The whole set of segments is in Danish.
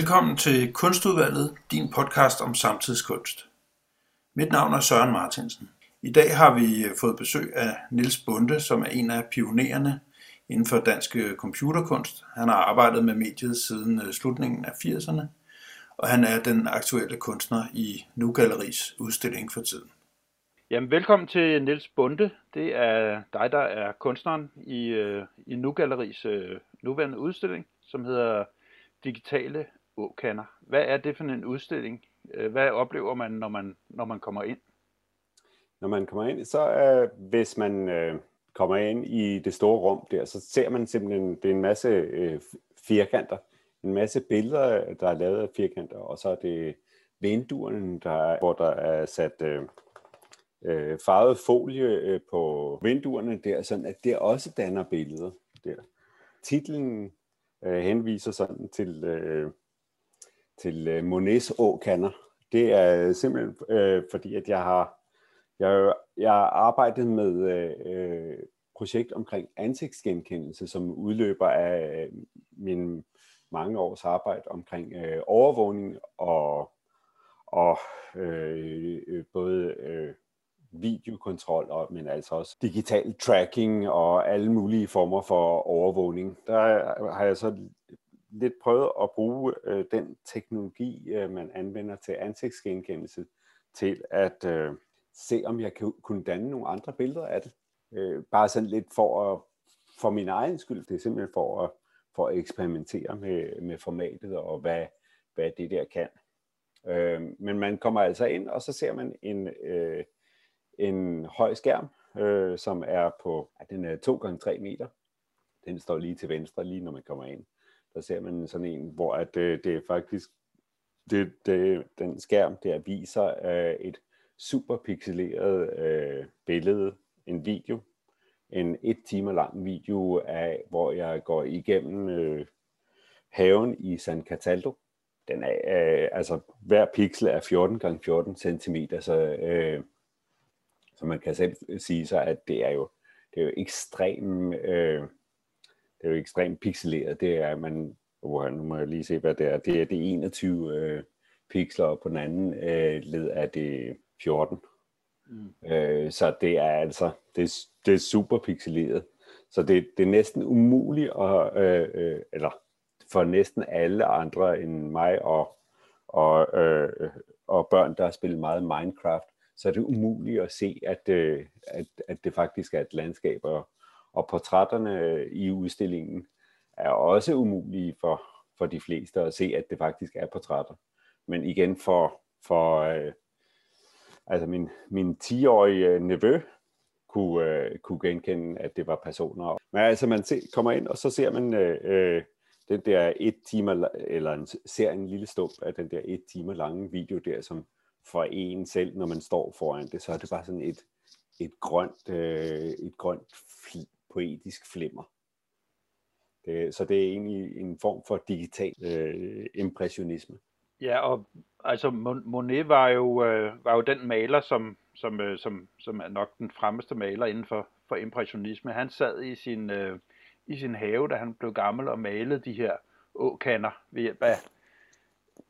Velkommen til Kunstudvalget, din podcast om samtidskunst. Mit navn er Søren Martinsen. I dag har vi øh, fået besøg af Niels Bunde, som er en af pionererne inden for dansk øh, computerkunst. Han har arbejdet med mediet siden øh, slutningen af 80'erne, og han er den aktuelle kunstner i Nu Galleris udstilling for tiden. Jamen, velkommen til Niels Bunde. Det er dig, der er kunstneren i, i Nu Galleris nuværende udstilling, som hedder Digitale Åkander. Hvad er det for en udstilling? Øh, hvad oplever man, når man, når man kommer ind? Når man kommer ind, så er, hvis man øh, kommer ind i det store rum der, så ser man simpelthen, det er en masse øh, firkanter, en masse billeder, der er lavet af firkanter, og så er det vinduerne, der, hvor der er sat øh, øh, farvet folie øh, på vinduerne der, sådan at det også danner billeder der. Titlen øh, henviser sådan til, øh, til øh, Monets åkander. Det er simpelthen øh, fordi, at jeg har jeg, jeg har arbejdet med øh, projekt omkring ansigtsgenkendelse, som udløber af øh, min mange års arbejde omkring øh, overvågning og, og øh, øh, både øh, videokontrol, og, men altså også digital tracking og alle mulige former for overvågning. Der har jeg så lidt prøvet at bruge øh, den teknologi, øh, man anvender til ansigtsgenkendelse, til at øh, se, om jeg kan, kunne danne nogle andre billeder af det. Øh, bare sådan lidt for, at, for min egen skyld. Det er simpelthen for at, for at eksperimentere med, med formatet og hvad, hvad det der kan. Øh, men man kommer altså ind, og så ser man en, øh, en høj skærm, øh, som er på, ja, den er 2 gange 3 meter. Den står lige til venstre, lige når man kommer ind. Der ser man sådan en, hvor at, øh, det er faktisk, det, det, den skærm der viser øh, et super pixeleret øh, billede, en video, en et timer lang video af, hvor jeg går igennem øh, haven i San Cataldo. Den er, øh, altså hver pixel er 14 gange 14 cm, så, øh, så man kan selv sige sig, at det er jo, det er jo ekstremt, øh, det er jo ekstremt pixeleret. Det er, man, oh, nu må jeg lige se, hvad det er. Det er det 21 øh, pixler, og på den anden øh, led er det 14. Mm. Øh, så det er altså, det, det er super pixeleret. Så det, det er næsten umuligt, at, øh, øh, eller for næsten alle andre end mig og, og, øh, og børn, der har spillet meget Minecraft, så er det umuligt at se, at, øh, at, at det faktisk er et landskab. Og, og portrætterne øh, i udstillingen er også umulige for, for de fleste at se, at det faktisk er portrætter. Men igen for, for øh, altså min, min 10-årige øh, nevø kunne, øh, kunne genkende, at det var personer. Men altså man se, kommer ind, og så ser man øh, øh den der et timer, eller en, ser en lille stump af den der et timer lange video der, som for en selv, når man står foran det, så er det bare sådan et, et grønt, øh, et grønt poetisk flimmer. Det, så det er egentlig en form for digital øh, impressionisme. Ja, og altså Monet var jo, øh, var jo den maler, som, som, øh, som, som er nok den fremmeste maler inden for, for impressionisme. Han sad i sin, øh, i sin have, da han blev gammel, og malede de her åkander ved hjælp af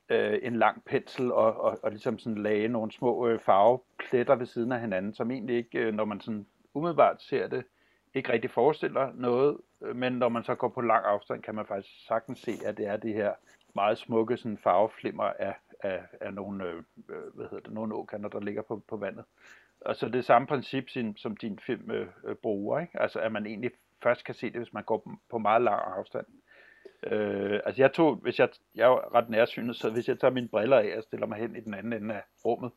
øh, en lang pensel og, og, og ligesom sådan lagde nogle små øh, farvepletter ved siden af hinanden, som egentlig ikke, øh, når man sådan umiddelbart ser det, ikke rigtig forestiller noget, øh, men når man så går på lang afstand, kan man faktisk sagtens se, at det er det her meget smukke sådan farveflimmer af, af, af nogle, øh, øh hvad hedder det, nogle åkander, der ligger på, på vandet. Og så det samme princip, sin, som din film øh, øh, bruger, ikke? altså at man egentlig først kan se det, hvis man går på meget lang afstand. Øh, altså jeg tog, hvis jeg, jeg er ret nærsynet, så hvis jeg tager mine briller af og stiller mig hen i den anden ende af rummet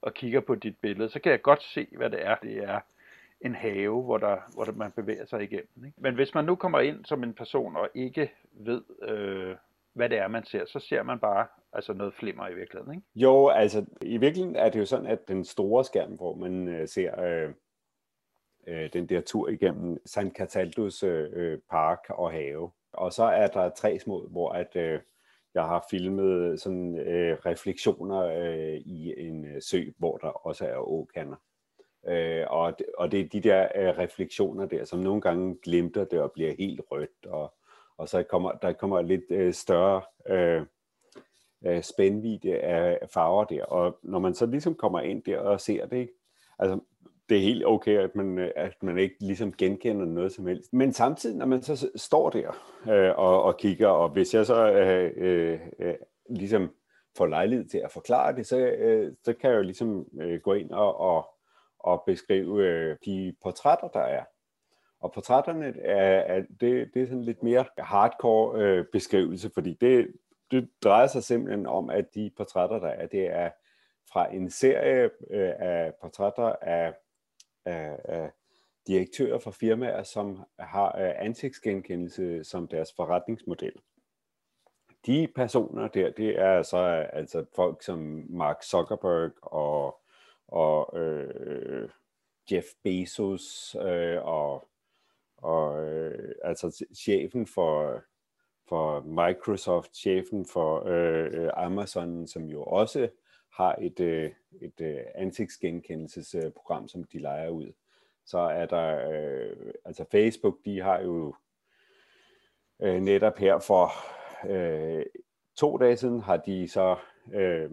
og kigger på dit billede, så kan jeg godt se, hvad det er. Det er en have, hvor, der, hvor der, man bevæger sig igennem. Ikke? Men hvis man nu kommer ind som en person og ikke ved, øh, hvad det er, man ser, så ser man bare altså noget flimmer i virkeligheden. Ikke? Jo, altså i virkeligheden er det jo sådan, at den store skærm, hvor man øh, ser øh, øh, den der tur igennem San Cataldos øh, øh, park og have, og så er der tre små, hvor at øh, jeg har filmet sådan øh, refleksioner øh, i en øh, sø, hvor der også er åkander. Øh, og, og det er de der øh, refleksioner der, som nogle gange glimter det og bliver helt rødt, og, og så kommer der kommer lidt øh, større øh, øh, spændvidde af farver der. Og når man så ligesom kommer ind der og ser det, ikke? altså det er helt okay, at man, øh, at man ikke ligesom genkender noget som helst. Men samtidig, når man så står der øh, og, og kigger, og hvis jeg så øh, øh, øh, ligesom får lejlighed til at forklare det, så, øh, så kan jeg jo ligesom øh, gå ind og, og, og beskrive øh, de portrætter, der er. Og portrætterne er, er det, det er sådan lidt mere hardcore øh, beskrivelse, fordi det, det drejer sig simpelthen om, at de portrætter, der er, det er fra en serie øh, af portrætter af, af, af direktører fra firmaer, som har øh, ansigtsgenkendelse som deres forretningsmodel. De personer der, det er så altså folk som Mark Zuckerberg og, og øh, Jeff Bezos øh, og, og øh, altså chefen for for Microsoft, chefen for øh, Amazon, som jo også har et, øh, et øh, ansigtsgenkendelsesprogram, som de leger ud. Så er der, øh, altså Facebook, de har jo øh, netop her for øh, to dage siden, har de så øh,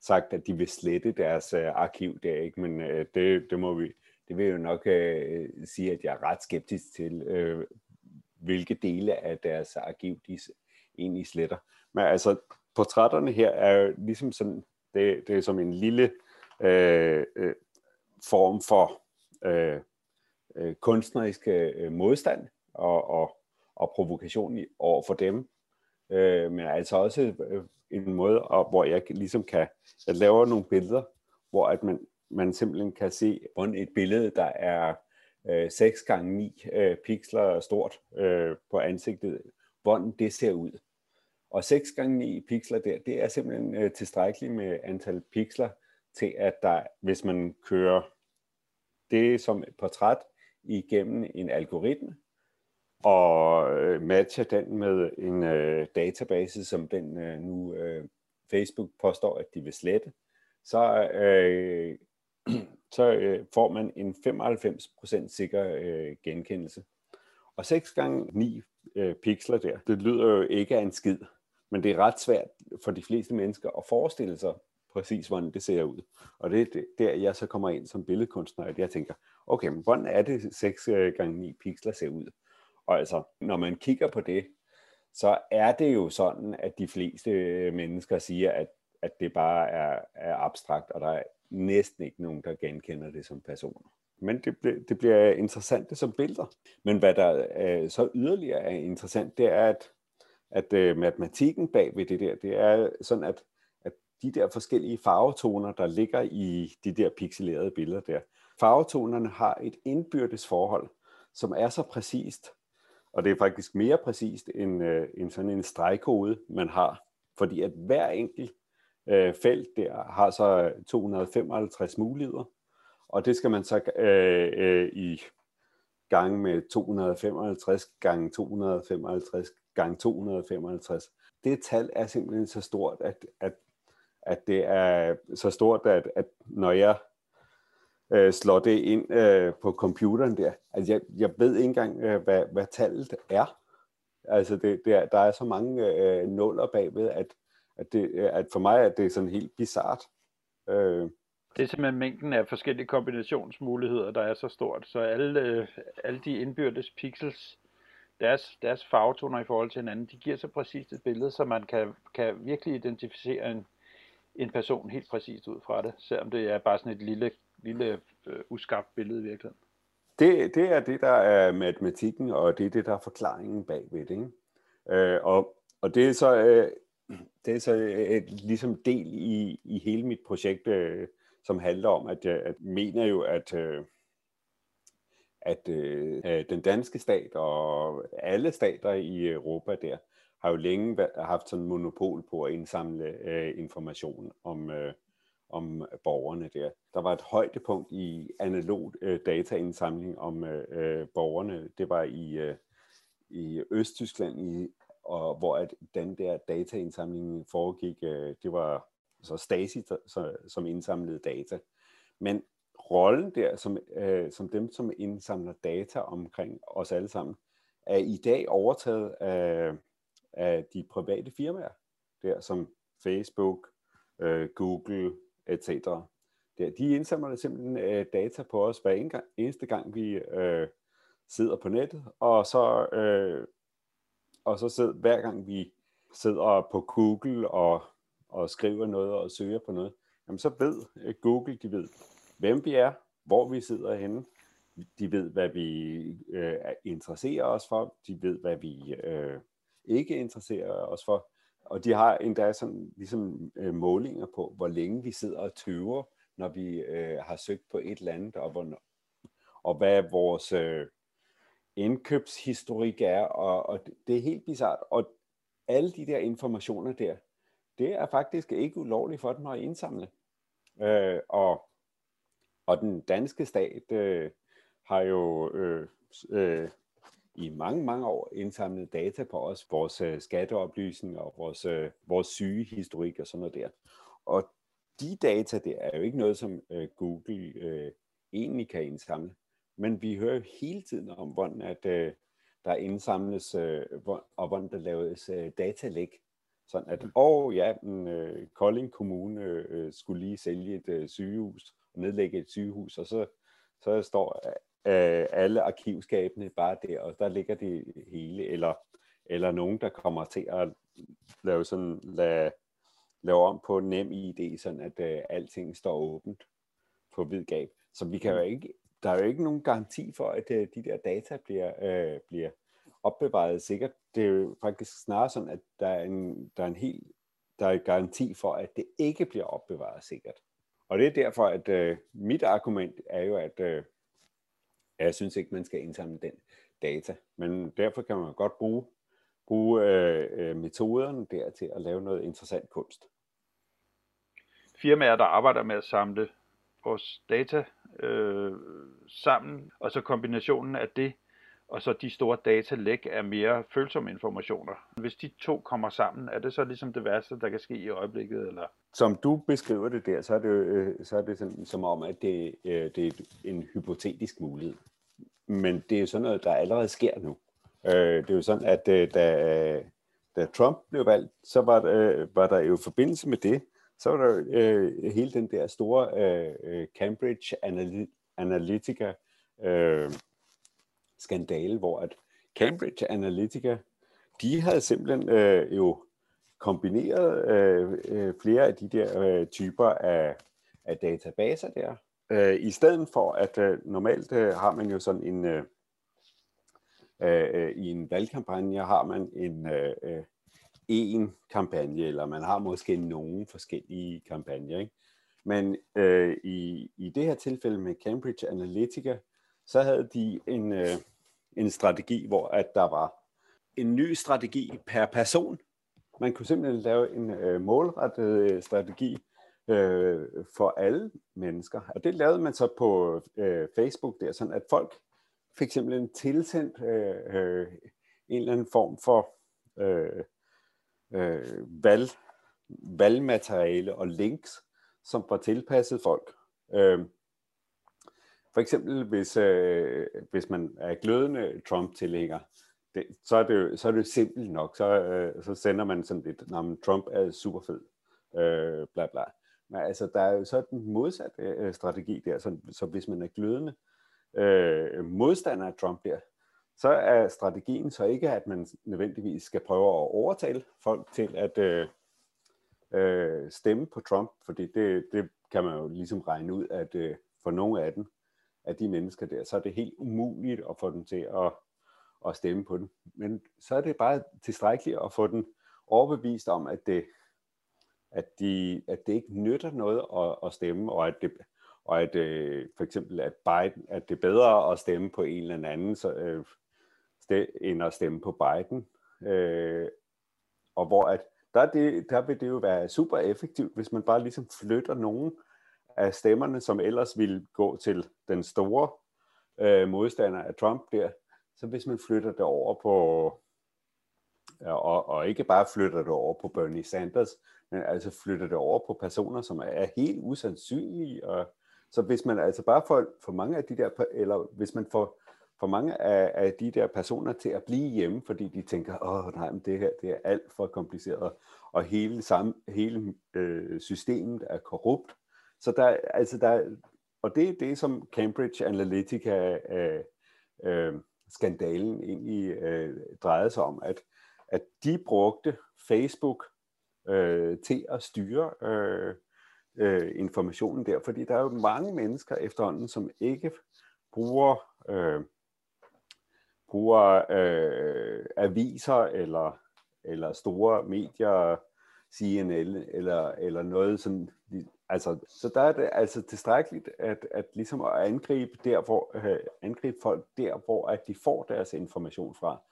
sagt, at de vil slette deres øh, arkiv der, ikke? men øh, det, det må vi, det vil jo nok øh, sige, at jeg er ret skeptisk til, øh, hvilke dele af deres arkiv de egentlig sletter. Men altså, portrætterne her er jo ligesom sådan, det, det er som en lille øh, øh, form for øh, øh, kunstnerisk øh, modstand og, og, og provokation over for dem. Øh, men altså også øh, en måde, hvor jeg ligesom kan, jeg laver nogle billeder, hvor at man, man simpelthen kan se på et billede, der er øh, 6 gange 9 øh, pixler stort øh, på ansigtet, hvordan det ser ud. Og 6 gange 9 pixler der, det er simpelthen øh, tilstrækkeligt med antal pixler til, at der, hvis man kører det som et portræt igennem en algoritme, og øh, matcher den med en øh, database, som den øh, nu øh, Facebook påstår, at de vil slette, så øh, så øh, får man en 95% sikker øh, genkendelse. Og 6 gange 9 øh, pixler der, det lyder jo ikke af en skid, men det er ret svært for de fleste mennesker at forestille sig præcis, hvordan det ser ud. Og det er der, jeg så kommer ind som billedkunstner, at jeg tænker, okay, men hvordan er det 6 øh, gange 9 pixler ser ud? Og altså, når man kigger på det, så er det jo sådan, at de fleste øh, mennesker siger, at, at det bare er, er abstrakt, og der er næsten ikke nogen, der genkender det som personer. Men det, det bliver interessant som billeder. Men hvad der er så yderligere er interessant, det er, at, at øh, matematikken bag ved det der, det er sådan, at, at de der forskellige farvetoner, der ligger i de der pixelerede billeder der, farvetonerne har et indbyrdes forhold, som er så præcist, og det er faktisk mere præcist end, uh, end sådan en stregkode, man har. Fordi at hver enkelt øh, felt der har så 255 muligheder, og det skal man så øh, øh, i gang med 255 gange 255 gange 255. Det tal er simpelthen så stort, at, at, at det er så stort, at, at når jeg øh, slår det ind øh, på computeren der, altså jeg, jeg ved ikke engang, øh, hvad, hvad tallet er. Altså det, det er, der er så mange øh, nuller bagved, at, at, det, øh, at for mig er det sådan helt bizart. Øh, det er simpelthen mængden af forskellige kombinationsmuligheder, der er så stort. Så alle, øh, alle de indbyrdes pixels, deres, deres farvetoner i forhold til hinanden, de giver så præcist et billede, så man kan, kan virkelig identificere en, en person helt præcist ud fra det, selvom det er bare sådan et lille, lille øh, uskabt billede i virkeligheden. Det, det er det, der er matematikken, og det er det, der er forklaringen bagved det. Ikke? Øh, og, og det er så øh, det er så et ligesom del i, i hele mit projekt, øh, som handler om, at jeg at mener jo, at, øh, at øh, den danske stat og alle stater i Europa der, har jo længe haft sådan monopol på at indsamle øh, information om, øh, om øh, borgerne der. Der var et højdepunkt i analog øh, dataindsamling om øh, øh, borgerne. Det var i, øh, i Østtyskland i og hvor at den der dataindsamling foregik, øh, det var så Stasi, så, som indsamlede data. Men rollen der, som, øh, som dem, som indsamler data omkring os alle sammen, er i dag overtaget af, af de private firmaer, der, som Facebook, øh, Google, etc. Der, de indsamler simpelthen øh, data på os hver eneste gang, vi øh, sidder på nettet, og så, øh, og så sidder, hver gang vi sidder på Google og, og skriver noget og søger på noget, jamen så ved øh, Google, de ved, hvem vi er, hvor vi sidder henne, de ved, hvad vi øh, interesserer os for, de ved, hvad vi øh, ikke interesserer os for, og de har endda sådan ligesom øh, målinger på, hvor længe vi sidder og tøver, når vi øh, har søgt på et eller andet, og, hvor, og hvad vores øh, indkøbshistorik er, og, og det er helt bizart. Og alle de der informationer der, det er faktisk ikke ulovligt for dem at indsamle. Øh, og, og den danske stat øh, har jo øh, øh, i mange, mange år indsamlet data på os, vores øh, skatteoplysninger og vores, øh, vores sygehistorik og sådan noget der. Og de data der er jo ikke noget, som øh, Google øh, egentlig kan indsamle. Men vi hører jo hele tiden om, hvordan at, øh, der indsamles, øh, og hvordan der laves øh, datalæg. Sådan at, åh oh, ja, en, øh, Kolding Kommune øh, skulle lige sælge et øh, sygehus, nedlægge et sygehus, og så, så står øh, alle arkivskabene bare der, og der ligger det hele, eller, eller nogen, der kommer til at lave sådan, lave, lave om på nem ID, sådan at øh, alting står åbent på hvid gab. Så vi kan jo ikke, der er jo ikke nogen garanti for, at øh, de der data bliver, øh, bliver opbevaret sikkert. Det er jo faktisk snarere sådan, at der er en, der er en helt der er en garanti for, at det ikke bliver opbevaret sikkert. Og det er derfor, at øh, mit argument er jo, at øh, jeg synes ikke, man skal indsamle den data. Men derfor kan man godt bruge, bruge øh, øh metoderne der til at lave noget interessant kunst. Firmaer, der arbejder med at samle vores data øh, sammen, og så kombinationen af det, og så de store datalæg er mere følsomme informationer. Hvis de to kommer sammen, er det så ligesom det værste, der kan ske i øjeblikket? Eller? Som du beskriver det der, så er det, øh, så er det sådan, som om, at det, øh, det er en hypotetisk mulighed. Men det er jo sådan noget, der allerede sker nu. Øh, det er jo sådan, at øh, da, da Trump blev valgt, så var der, øh, var der jo forbindelse med det, så var der øh, hele den der store øh, øh Cambridge Analytica øh, skandale, hvor at Cambridge Analytica, de havde simpelthen øh, jo kombineret øh, øh, flere af de der øh, typer af, af databaser der, Øh, I stedet for, at øh, normalt øh, har man jo sådan en, øh, øh, øh, i en valgkampagne har man en øh, øh, en kampagne, eller man har måske nogle forskellige kampagner. Ikke? Men øh, i, i det her tilfælde med Cambridge Analytica, så havde de en, øh, en strategi, hvor at der var en ny strategi per person. Man kunne simpelthen lave en øh, målrettet øh, strategi øh, for alle mennesker. Og det lavede man så på øh, Facebook der, sådan at folk fik simpelthen tilsendt øh, øh, en eller anden form for øh, øh, valg, valgmateriale og links, som var tilpasset folk. Øh, for eksempel, hvis, øh, hvis man er glødende Trump-tilhænger, det, så, er det, så er det simpelt nok. Så, øh, så sender man sådan lidt, Trump er super fed, øh, bla bla. Men altså, der er jo så den modsatte øh, strategi der, så, så hvis man er glødende øh, modstander af Trump der, så er strategien så ikke, at man nødvendigvis skal prøve at overtale folk til at øh, øh, stemme på Trump, fordi det, det kan man jo ligesom regne ud, at øh, for nogle af dem, af de mennesker der, så er det helt umuligt at få dem til at, at stemme på den. Men så er det bare tilstrækkeligt at få den overbevist om, at det at, de, at det ikke nytter noget at, at stemme, og at det, og at øh, for eksempel at Biden, at det er bedre at stemme på en eller anden, så, øh, sted, end at stemme på Biden. Øh, og hvor at der, det, der vil det jo være super effektivt, hvis man bare ligesom flytter nogen af stemmerne, som ellers ville gå til den store øh, modstander af Trump der, så hvis man flytter det over på, og, og ikke bare flytter det over på Bernie Sanders, men altså flytter det over på personer, som er helt usandsynlige. Og, så hvis man altså bare får for mange af de der, eller hvis man får for mange af, af de der personer til at blive hjemme, fordi de tænker, åh nej, men det her det er alt for kompliceret, og hele, samme, hele øh, systemet er korrupt. Så der, altså der, og det er det, som Cambridge Analytica øh, øh, skandalen egentlig øh, drejede sig om, at, at de brugte Facebook øh, til at styre øh, øh, informationen der, fordi der er jo mange mennesker efterhånden, som ikke bruger øh, bruger øh, aviser eller eller store medier, CNN eller eller noget sådan. Altså, så der er det altså tilstrækkeligt at, at ligesom at angribe der, hvor øh, angribe folk der, hvor at de får deres information fra.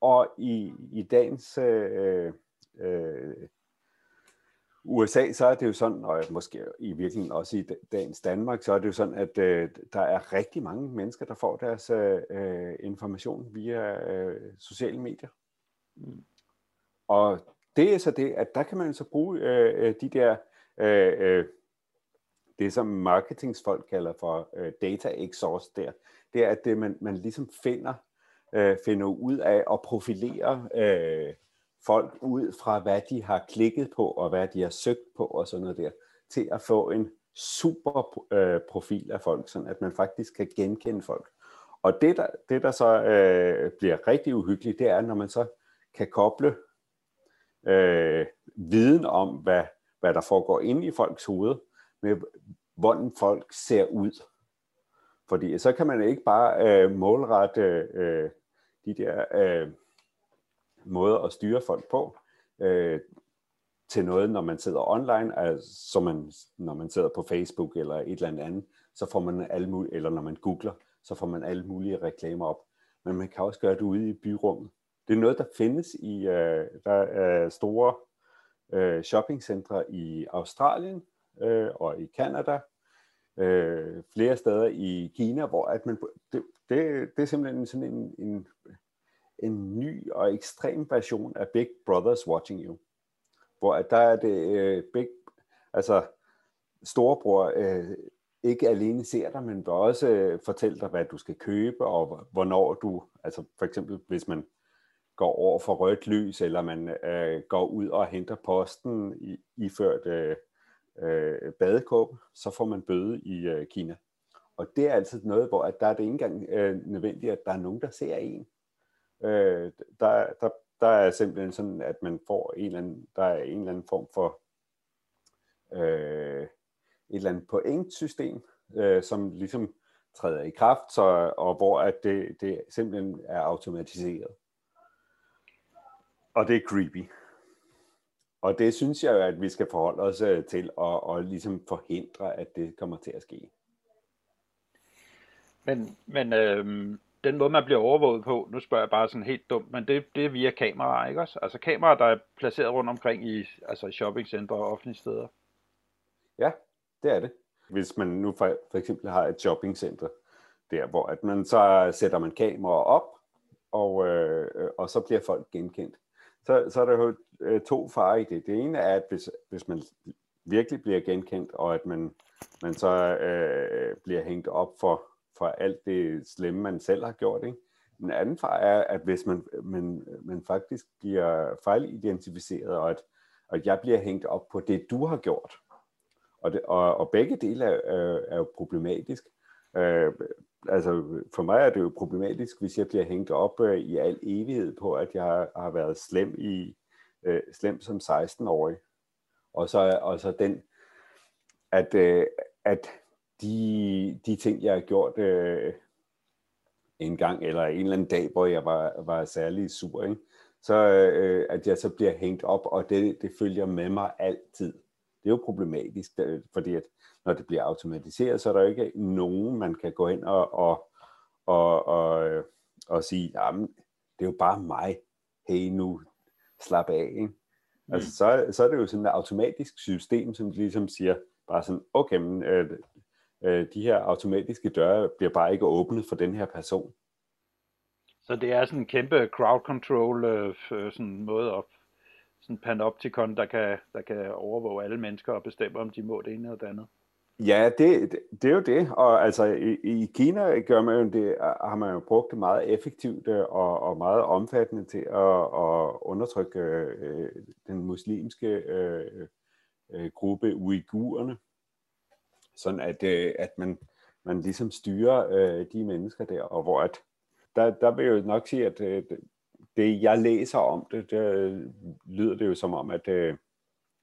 Og i, i dagens øh, øh, USA, så er det jo sådan, og måske i virkeligheden også i dagens Danmark, så er det jo sådan, at øh, der er rigtig mange mennesker, der får deres øh, information via øh, sociale medier. Mm. Og det er så det, at der kan man så bruge øh, øh de der, øh, øh, det som marketingsfolk kalder for øh, data exhaust der, det er, at det, man, man ligesom finder, øh, finder ud af at profilere øh, folk ud fra, hvad de har klikket på, og hvad de har søgt på, og sådan noget der, til at få en super øh, profil af folk, sådan at man faktisk kan genkende folk. Og det, der, det, der så øh, bliver rigtig uhyggeligt, det er, når man så kan koble øh, viden om, hvad, hvad der foregår inde i folks hoved, med hvordan folk ser ud. Fordi så kan man ikke bare øh, målrette øh, de der øh, måde at styre folk på øh, til noget, når man sidder online, altså, så man, når man sidder på Facebook eller et eller andet, så får man alle mulige, eller når man googler, så får man alle mulige reklamer op. Men man kan også gøre det ude i byrummet. Det er noget, der findes i øh, der er store øh, shoppingcentre i Australien øh, og i Kanada, øh, flere steder i Kina, hvor at man, det, det, det er simpelthen sådan en, en en ny og ekstrem version af Big Brothers Watching You. Hvor at der er det øh, Big, altså storebror øh, ikke alene ser dig, men vil også øh, fortælle dig, hvad du skal købe, og hvornår du, altså for eksempel hvis man går over for rødt lys, eller man øh, går ud og henter posten i, iført øh, øh, badekåb, så får man bøde i øh, Kina. Og det er altid noget, hvor at der er det ikke engang øh, nødvendigt, at der er nogen, der ser en. Øh, der, der, der er simpelthen sådan, at man får en eller anden, der er en eller anden form for øh, et eller andet pointsystem, øh, som ligesom træder i kraft, så, og hvor at det, det simpelthen er automatiseret. Og det er creepy. Og det synes jeg at vi skal forholde os øh, til og, og ligesom forhindre, at det kommer til at ske. Men, men øh, den måde, man bliver overvåget på, nu spørger jeg bare sådan helt dumt, men det, det er via kameraer, ikke også? Altså kameraer, der er placeret rundt omkring i altså shoppingcentre og offentlige steder. Ja, det er det. Hvis man nu for, for eksempel har et shoppingcenter, der hvor at man så sætter man kameraer op, og, øh, og så bliver folk genkendt. Så, så er der jo øh, to farer i det. Det ene er, at hvis, hvis man virkelig bliver genkendt, og at man, man så øh, bliver hængt op for for alt det slemme, man selv har gjort. Ikke? Den anden far er, at hvis man, man, man faktisk bliver fejlidentificeret, og at, at jeg bliver hængt op på det, du har gjort. Og, det, og, og begge dele er, øh, er jo problematisk. Øh, altså for mig er det jo problematisk, hvis jeg bliver hængt op øh, i al evighed på, at jeg har, har været slem i øh, slem som 16-årig. Og så, og så den, at, øh, at de, de ting, jeg har gjort øh, en gang, eller en eller anden dag, hvor jeg var, var særlig sur, ikke? så øh, at jeg så bliver hængt op, og det, det følger med mig altid. Det er jo problematisk, fordi at når det bliver automatiseret, så er der jo ikke nogen, man kan gå ind og, og, og, og, og sige, jamen, det er jo bare mig. Hey nu, slap af. Ikke? Mm. Altså, så, så er det jo sådan et automatisk system, som ligesom siger, bare sådan, okay, men, øh, øh, de her automatiske døre bliver bare ikke åbnet for den her person. Så det er sådan en kæmpe crowd control øh, sådan måde op, sådan panopticon, der kan, der kan overvåge alle mennesker og bestemme, om de må det ene eller det andet. Ja, det, det, det er jo det. Og altså i, i Kina gør man jo det, har man jo brugt det meget effektivt øh, og, og meget omfattende til at, at undertrykke øh, den muslimske øh, øh, gruppe uigurerne. Sådan at, øh, at man, man ligesom styrer øh, de mennesker der, og hvor at, der, der vil jeg jo nok sige, at øh, det jeg læser om det, det lyder det jo som om, at, øh,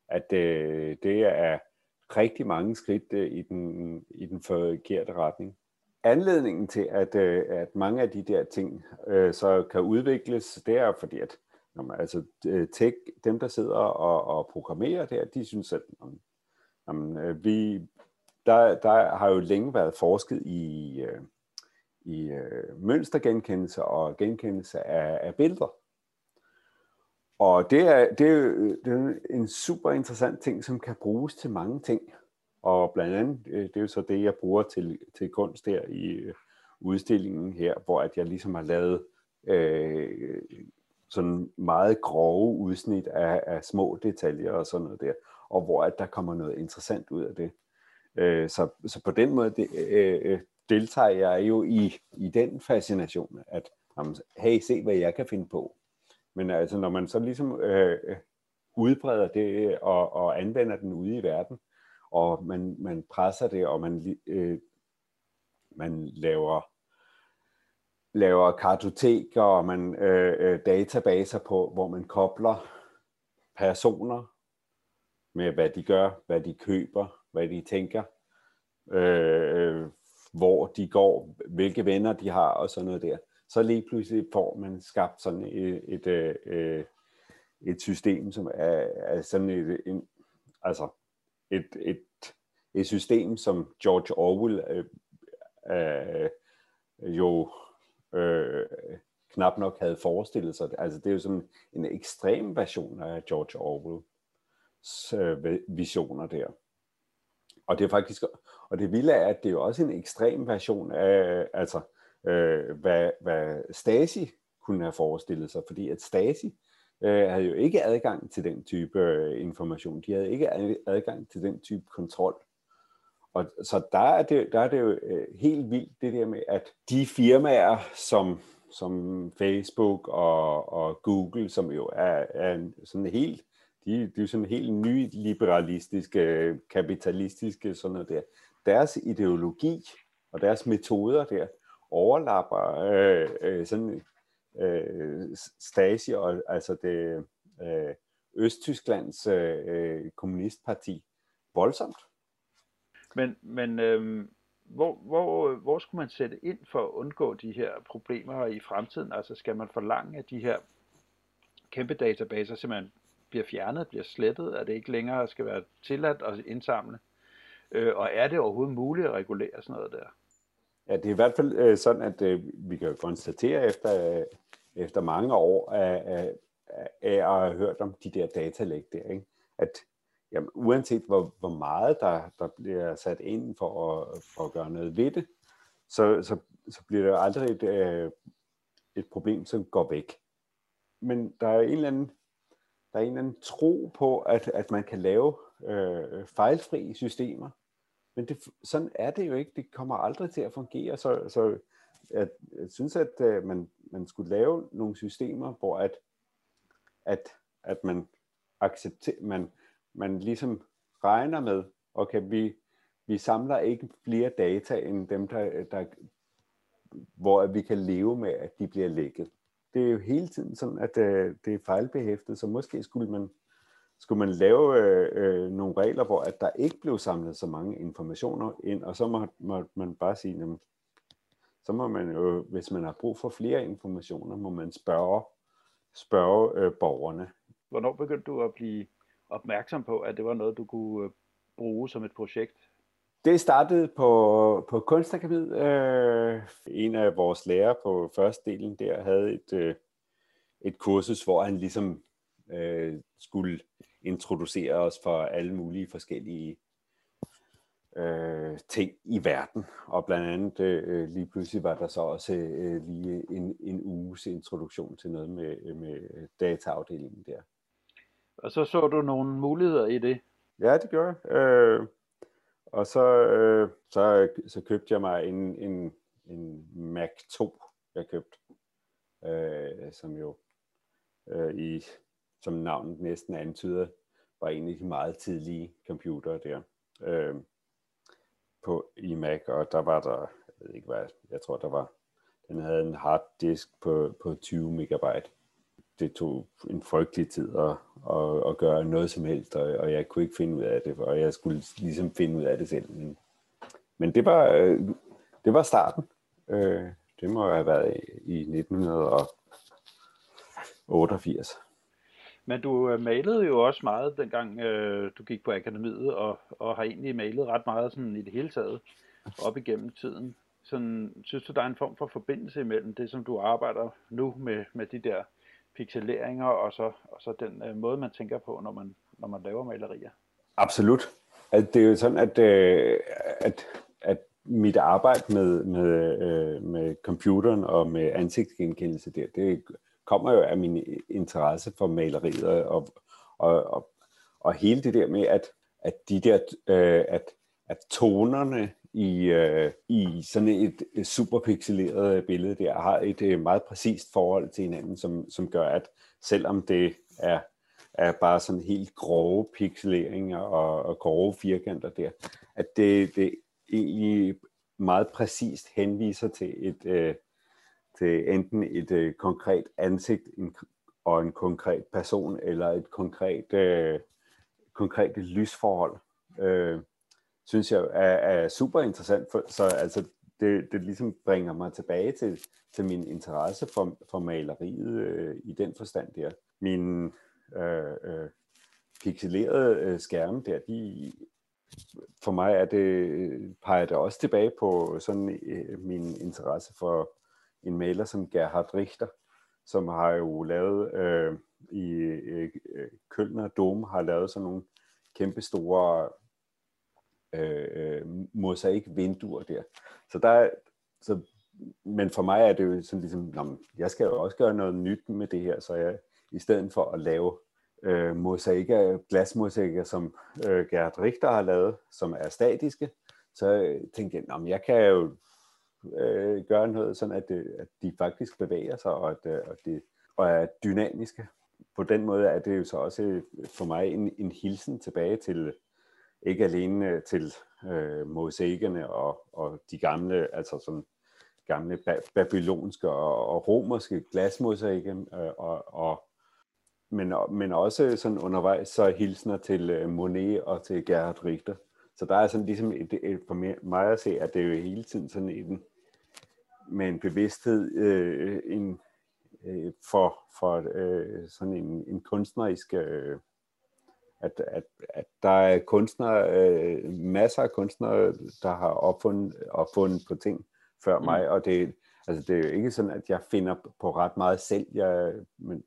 at øh, det er rigtig mange skridt øh, i, den, i den forkerte retning. Anledningen til, at, at mange af de der ting så kan udvikles, det er fordi, at når man, altså, tech, dem, der sidder og, og programmerer der, de synes, at jamen, vi, der, der har jo længe været forsket i, øh, i øh, mønstergenkendelse og genkendelse af, af billeder. Og det er, det, er det er en super interessant ting, som kan bruges til mange ting. Og blandt andet, øh, det er jo så det, jeg bruger til, til kunst der i øh, udstillingen her, hvor at jeg ligesom har lavet øh, sådan meget grove udsnit af, af små detaljer og sådan noget der, og hvor at der kommer noget interessant ud af det. Øh, så, så på den måde det, øh, øh deltager jeg jo i, i den fascination, at jamen, hey, se hvad jeg kan finde på. Men altså, når man så ligesom øh, udbreder det og, og anvender den ude i verden, og man, man presser det, og man, øh, man laver laver kartoteker, og man øh, øh databaser på, hvor man kobler personer med, hvad de gør, hvad de køber, hvad de tænker, øh, øh hvor de går, hvilke venner de har og sådan noget der så lige pludselig får man skabt sådan et, et, et, et system, som er, er sådan et, en, altså et, et, et system, som George Orwell øh, øh, jo øh, knap nok havde forestillet sig. Altså det er jo sådan en ekstrem version af George Orwells øh, visioner der. Og det er faktisk, og det vilde er, at det er jo også en ekstrem version af, altså øh, hvad, hvad Stasi kunne have forestillet sig, fordi at Stasi øh, havde jo ikke adgang til den type øh, information. De havde ikke adgang til den type kontrol. Og så der er det, der er det jo øh, helt vildt det der med, at de firmaer, som, som Facebook og, og Google, som jo er, er sådan helt, de, de er sådan helt nyliberalistiske, kapitalistiske, sådan noget der. Deres ideologi og deres metoder der, overlapper øh, øh, sådan øh, Stasi og altså det øh, Østtysklands øh, kommunistparti voldsomt. Men, men øh, hvor, hvor, hvor skulle man sætte ind for at undgå de her problemer i fremtiden? Altså skal man forlange, at de her kæmpe databaser simpelthen bliver fjernet, bliver slettet, at det ikke længere skal være tilladt at indsamle? Øh, og er det overhovedet muligt at regulere sådan noget der? Ja, det er i hvert fald øh, sådan, at øh, vi kan konstatere efter, øh, efter mange år af, af, af at have hørt om de der datalæg der, ikke? at jamen, uanset hvor, hvor meget der, der bliver sat ind for at, for at gøre noget ved det, så, så, så bliver det jo aldrig et, øh, et problem, som går væk. Men der er en eller anden, der er en eller anden tro på, at, at man kan lave øh, fejlfri systemer, men det, sådan er det jo ikke. Det kommer aldrig til at fungere. Så, så jeg, jeg synes, at øh, man, man skulle lave nogle systemer, hvor at, at, at man accepterer, man, man ligesom regner med, okay, vi, vi samler ikke flere data end dem, der, der, hvor vi kan leve med, at de bliver lækket. Det er jo hele tiden sådan, at øh, det er fejlbehæftet, så måske skulle man skulle man lave øh, øh, nogle regler, hvor at der ikke blev samlet så mange informationer ind, og så må, må man bare sige, jamen, så må man jo, hvis man har brug for flere informationer, må man spørge, spørge øh, borgerne. Hvornår begyndte du at blive opmærksom på, at det var noget, du kunne øh, bruge som et projekt? Det startede på, på Kunstakademiet. Øh, en af vores lærere på første delen der havde et, øh, et kursus, hvor han ligesom øh, skulle introducere os for alle mulige forskellige øh, ting i verden. Og blandt andet øh, lige pludselig var der så også øh, lige en, en uges introduktion til noget med, med dataafdelingen der. Og så så du nogle muligheder i det? Ja, det gjorde jeg. Øh, og så, øh, så, så købte jeg mig en, en, en Mac 2, jeg købte, øh, som jo øh, i, som navnet næsten antyder, var en af de meget tidlige computere der øh, på iMac, og der var der, jeg ved ikke hvad, jeg tror der var, den havde en harddisk på, på 20 megabyte. Det tog en frygtelig tid at, at, at gøre noget som helst, og, og jeg kunne ikke finde ud af det, og jeg skulle ligesom finde ud af det selv. Men, men det var, øh, det var starten. Øh, det må have været i 1988. Men du øh, malede jo også meget, dengang øh, du gik på akademiet, og, og har egentlig malet ret meget sådan i det hele taget op igennem tiden. Sådan, synes du, der er en form for forbindelse imellem det, som du arbejder nu med, med de der pixeleringer, og så, og så den øh, måde, man tænker på, når man, når man laver malerier? Absolut. Altså, det er jo sådan, at, øh, at, at mit arbejde med, med, øh, med computeren og med ansigtsgenkendelse der, det kommer jo af min interesse for maleriet og, og, og, og hele det der med, at, at de der, øh, at, at tonerne i, øh, i sådan et superpixeleret billede der har et øh, meget præcist forhold til hinanden, som, som gør, at selvom det er, er bare sådan helt grove pixeleringer og, og grove firkanter der, at det, det egentlig meget præcist henviser til et, øh, til enten et øh, konkret ansigt en, og en konkret person, eller et konkret, øh, konkret lysforhold, øh, synes jeg er, er super interessant. For, så altså, det, det ligesom bringer mig tilbage til, til min interesse for, for maleriet øh, i den forstand der. Min øh, øh, pixelerede øh, skærme der, de, for mig er det, øh, peger det også tilbage på sådan øh, min interesse for en maler som Gerhard Richter, som har jo lavet øh, i øh, øh Kølner Dom, har lavet sådan nogle kæmpe store øh, øh mosaikvinduer der. Så der så, men for mig er det jo sådan ligesom, jeg skal jo også gøre noget nyt med det her, så jeg i stedet for at lave øh, mosaikker, glasmosaikker, som øh, Gerhard Richter har lavet, som er statiske, så tænkte jeg, nå, jeg kan jo øh, gøre noget, sådan at, øh, at de faktisk bevæger sig, og, at, øh, og, det, og er dynamiske. På den måde er det jo så også øh, for mig en, en hilsen tilbage til, ikke alene øh, til øh, mosaikkerne og, og de gamle, altså sådan gamle babylonske og, og romerske glasmosaikker, øh, og, og men, men også sådan undervejs så hilsner til øh, Monet og til Gerhard Richter. Så der er sådan ligesom, et, et, for mig at se, at det er jo hele tiden sådan en, med en bevidsthed øh, en, øh, for, for øh, sådan en, en kunstnerisk, øh, at, at, at der er kunstnere, øh, masser af kunstnere, der har opfundet, opfundet på ting før mm. mig, og det, altså det er jo ikke sådan, at jeg finder på ret meget selv, jeg, men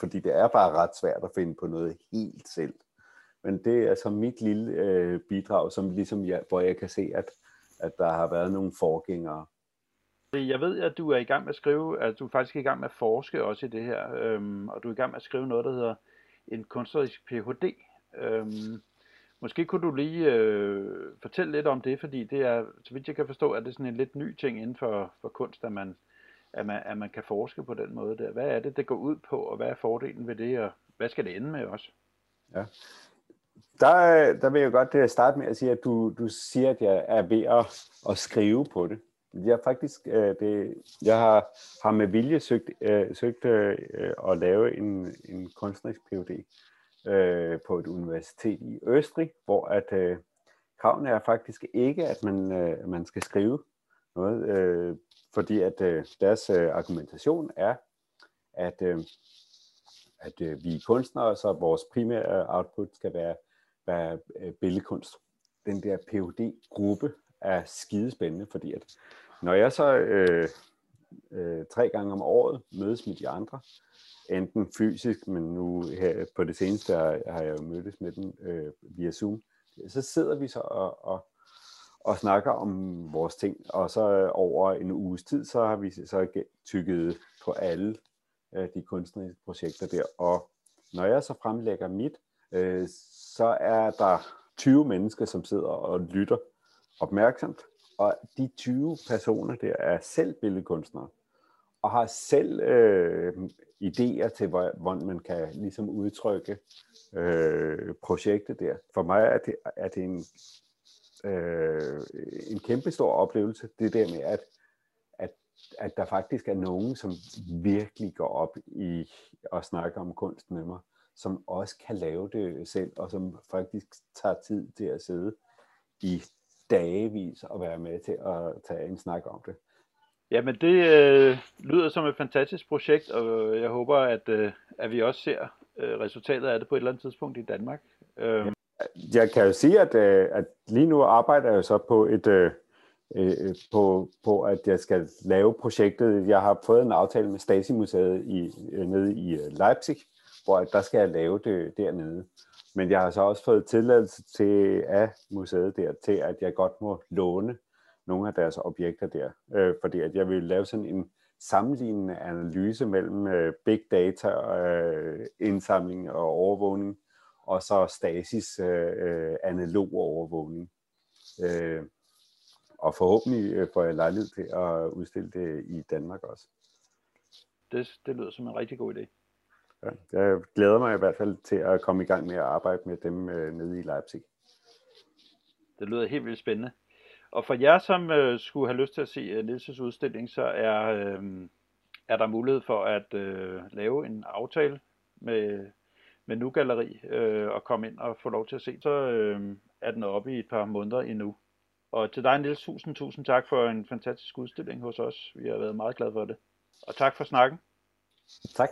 fordi det er bare ret svært at finde på noget helt selv. Men det er altså mit lille øh, bidrag, som ligesom jeg, hvor jeg kan se, at, at der har været nogle forgængere. Jeg ved, at du er i gang med at skrive, at du er faktisk i gang med at forske også i det her, øhm, og du er i gang med at skrive noget, der hedder en kunstnerisk Ph.D. Øhm, måske kunne du lige øh, fortælle lidt om det, fordi det er, så vidt jeg kan forstå, at det er sådan en lidt ny ting inden for, for kunst, at man at man, at man kan forske på den måde der. Hvad er det, det går ud på, og hvad er fordelen ved det, og hvad skal det ende med også? Ja. Der, der vil jeg godt starte med at sige, at du, du siger, at jeg er ved at, at skrive på det. Jeg faktisk, øh, det, jeg har, har med vilje søgt, øh, søgt øh, øh, at lave en, en kunstnerisk Ph.D. Øh, på et universitet i Østrig, hvor at øh, kravene er faktisk ikke, at man, øh, man skal skrive noget øh, fordi at øh, deres øh, argumentation er, at, øh, at øh, vi er kunstnere, så vores primære output skal være, være øh, billedkunst. Den der PhD-gruppe er skidespændende, fordi at når jeg så øh, øh, tre gange om året mødes med de andre, enten fysisk, men nu her på det seneste har, jeg jo mødtes med dem øh, via Zoom, så sidder vi så og, og og snakker om vores ting. Og så over en uges tid, så har vi så tykket på alle øh, de kunstneriske projekter der. Og når jeg så fremlægger mit, øh, så er der 20 mennesker, som sidder og lytter opmærksomt, og de 20 personer der er selv billedkunstnere, og har selv øh, idéer til, hvordan man kan ligesom udtrykke øh, projektet der. For mig er det, er det en, øh, en kæmpe stor oplevelse, det der med, at, at, at der faktisk er nogen, som virkelig går op i at snakke om kunst med mig, som også kan lave det selv, og som faktisk tager tid til at sidde i dagevis og være med til at tage en snak om det. Jamen det øh, lyder som et fantastisk projekt, og jeg håber, at, øh, at vi også ser øh, resultatet af det på et eller andet tidspunkt i Danmark. Øh. Jeg kan jo sige, at, øh, at lige nu arbejder jeg så på et øh, øh, på, på, at jeg skal lave projektet. Jeg har fået en aftale med Stasi-museet i, øh, nede i øh, Leipzig, hvor der skal jeg lave det dernede. Men jeg har så også fået tilladelse til af museet der, til at jeg godt må låne nogle af deres objekter der, øh, fordi at jeg vil lave sådan en sammenlignende analyse mellem øh, big data, øh, indsamling og overvågning, og så Stasis øh, øh analog overvågning. Øh, og forhåbentlig øh, får jeg lejlighed til at udstille det i Danmark også. Det, det lyder som en rigtig god idé. Ja, jeg glæder mig i hvert fald til at komme i gang med at arbejde med dem øh, nede i Leipzig. Det lyder helt vildt spændende. Og for jer, som øh, skulle have lyst til at se uh, Nielses udstilling, så er, øh, er der mulighed for at øh, lave en aftale med, med Nu Galleri øh, og komme ind og få lov til at se. Så øh, er den oppe i et par måneder endnu. Og til dig, Niels, tusind, tusind tak for en fantastisk udstilling hos os. Vi har været meget glade for det. Og tak for snakken. Tak.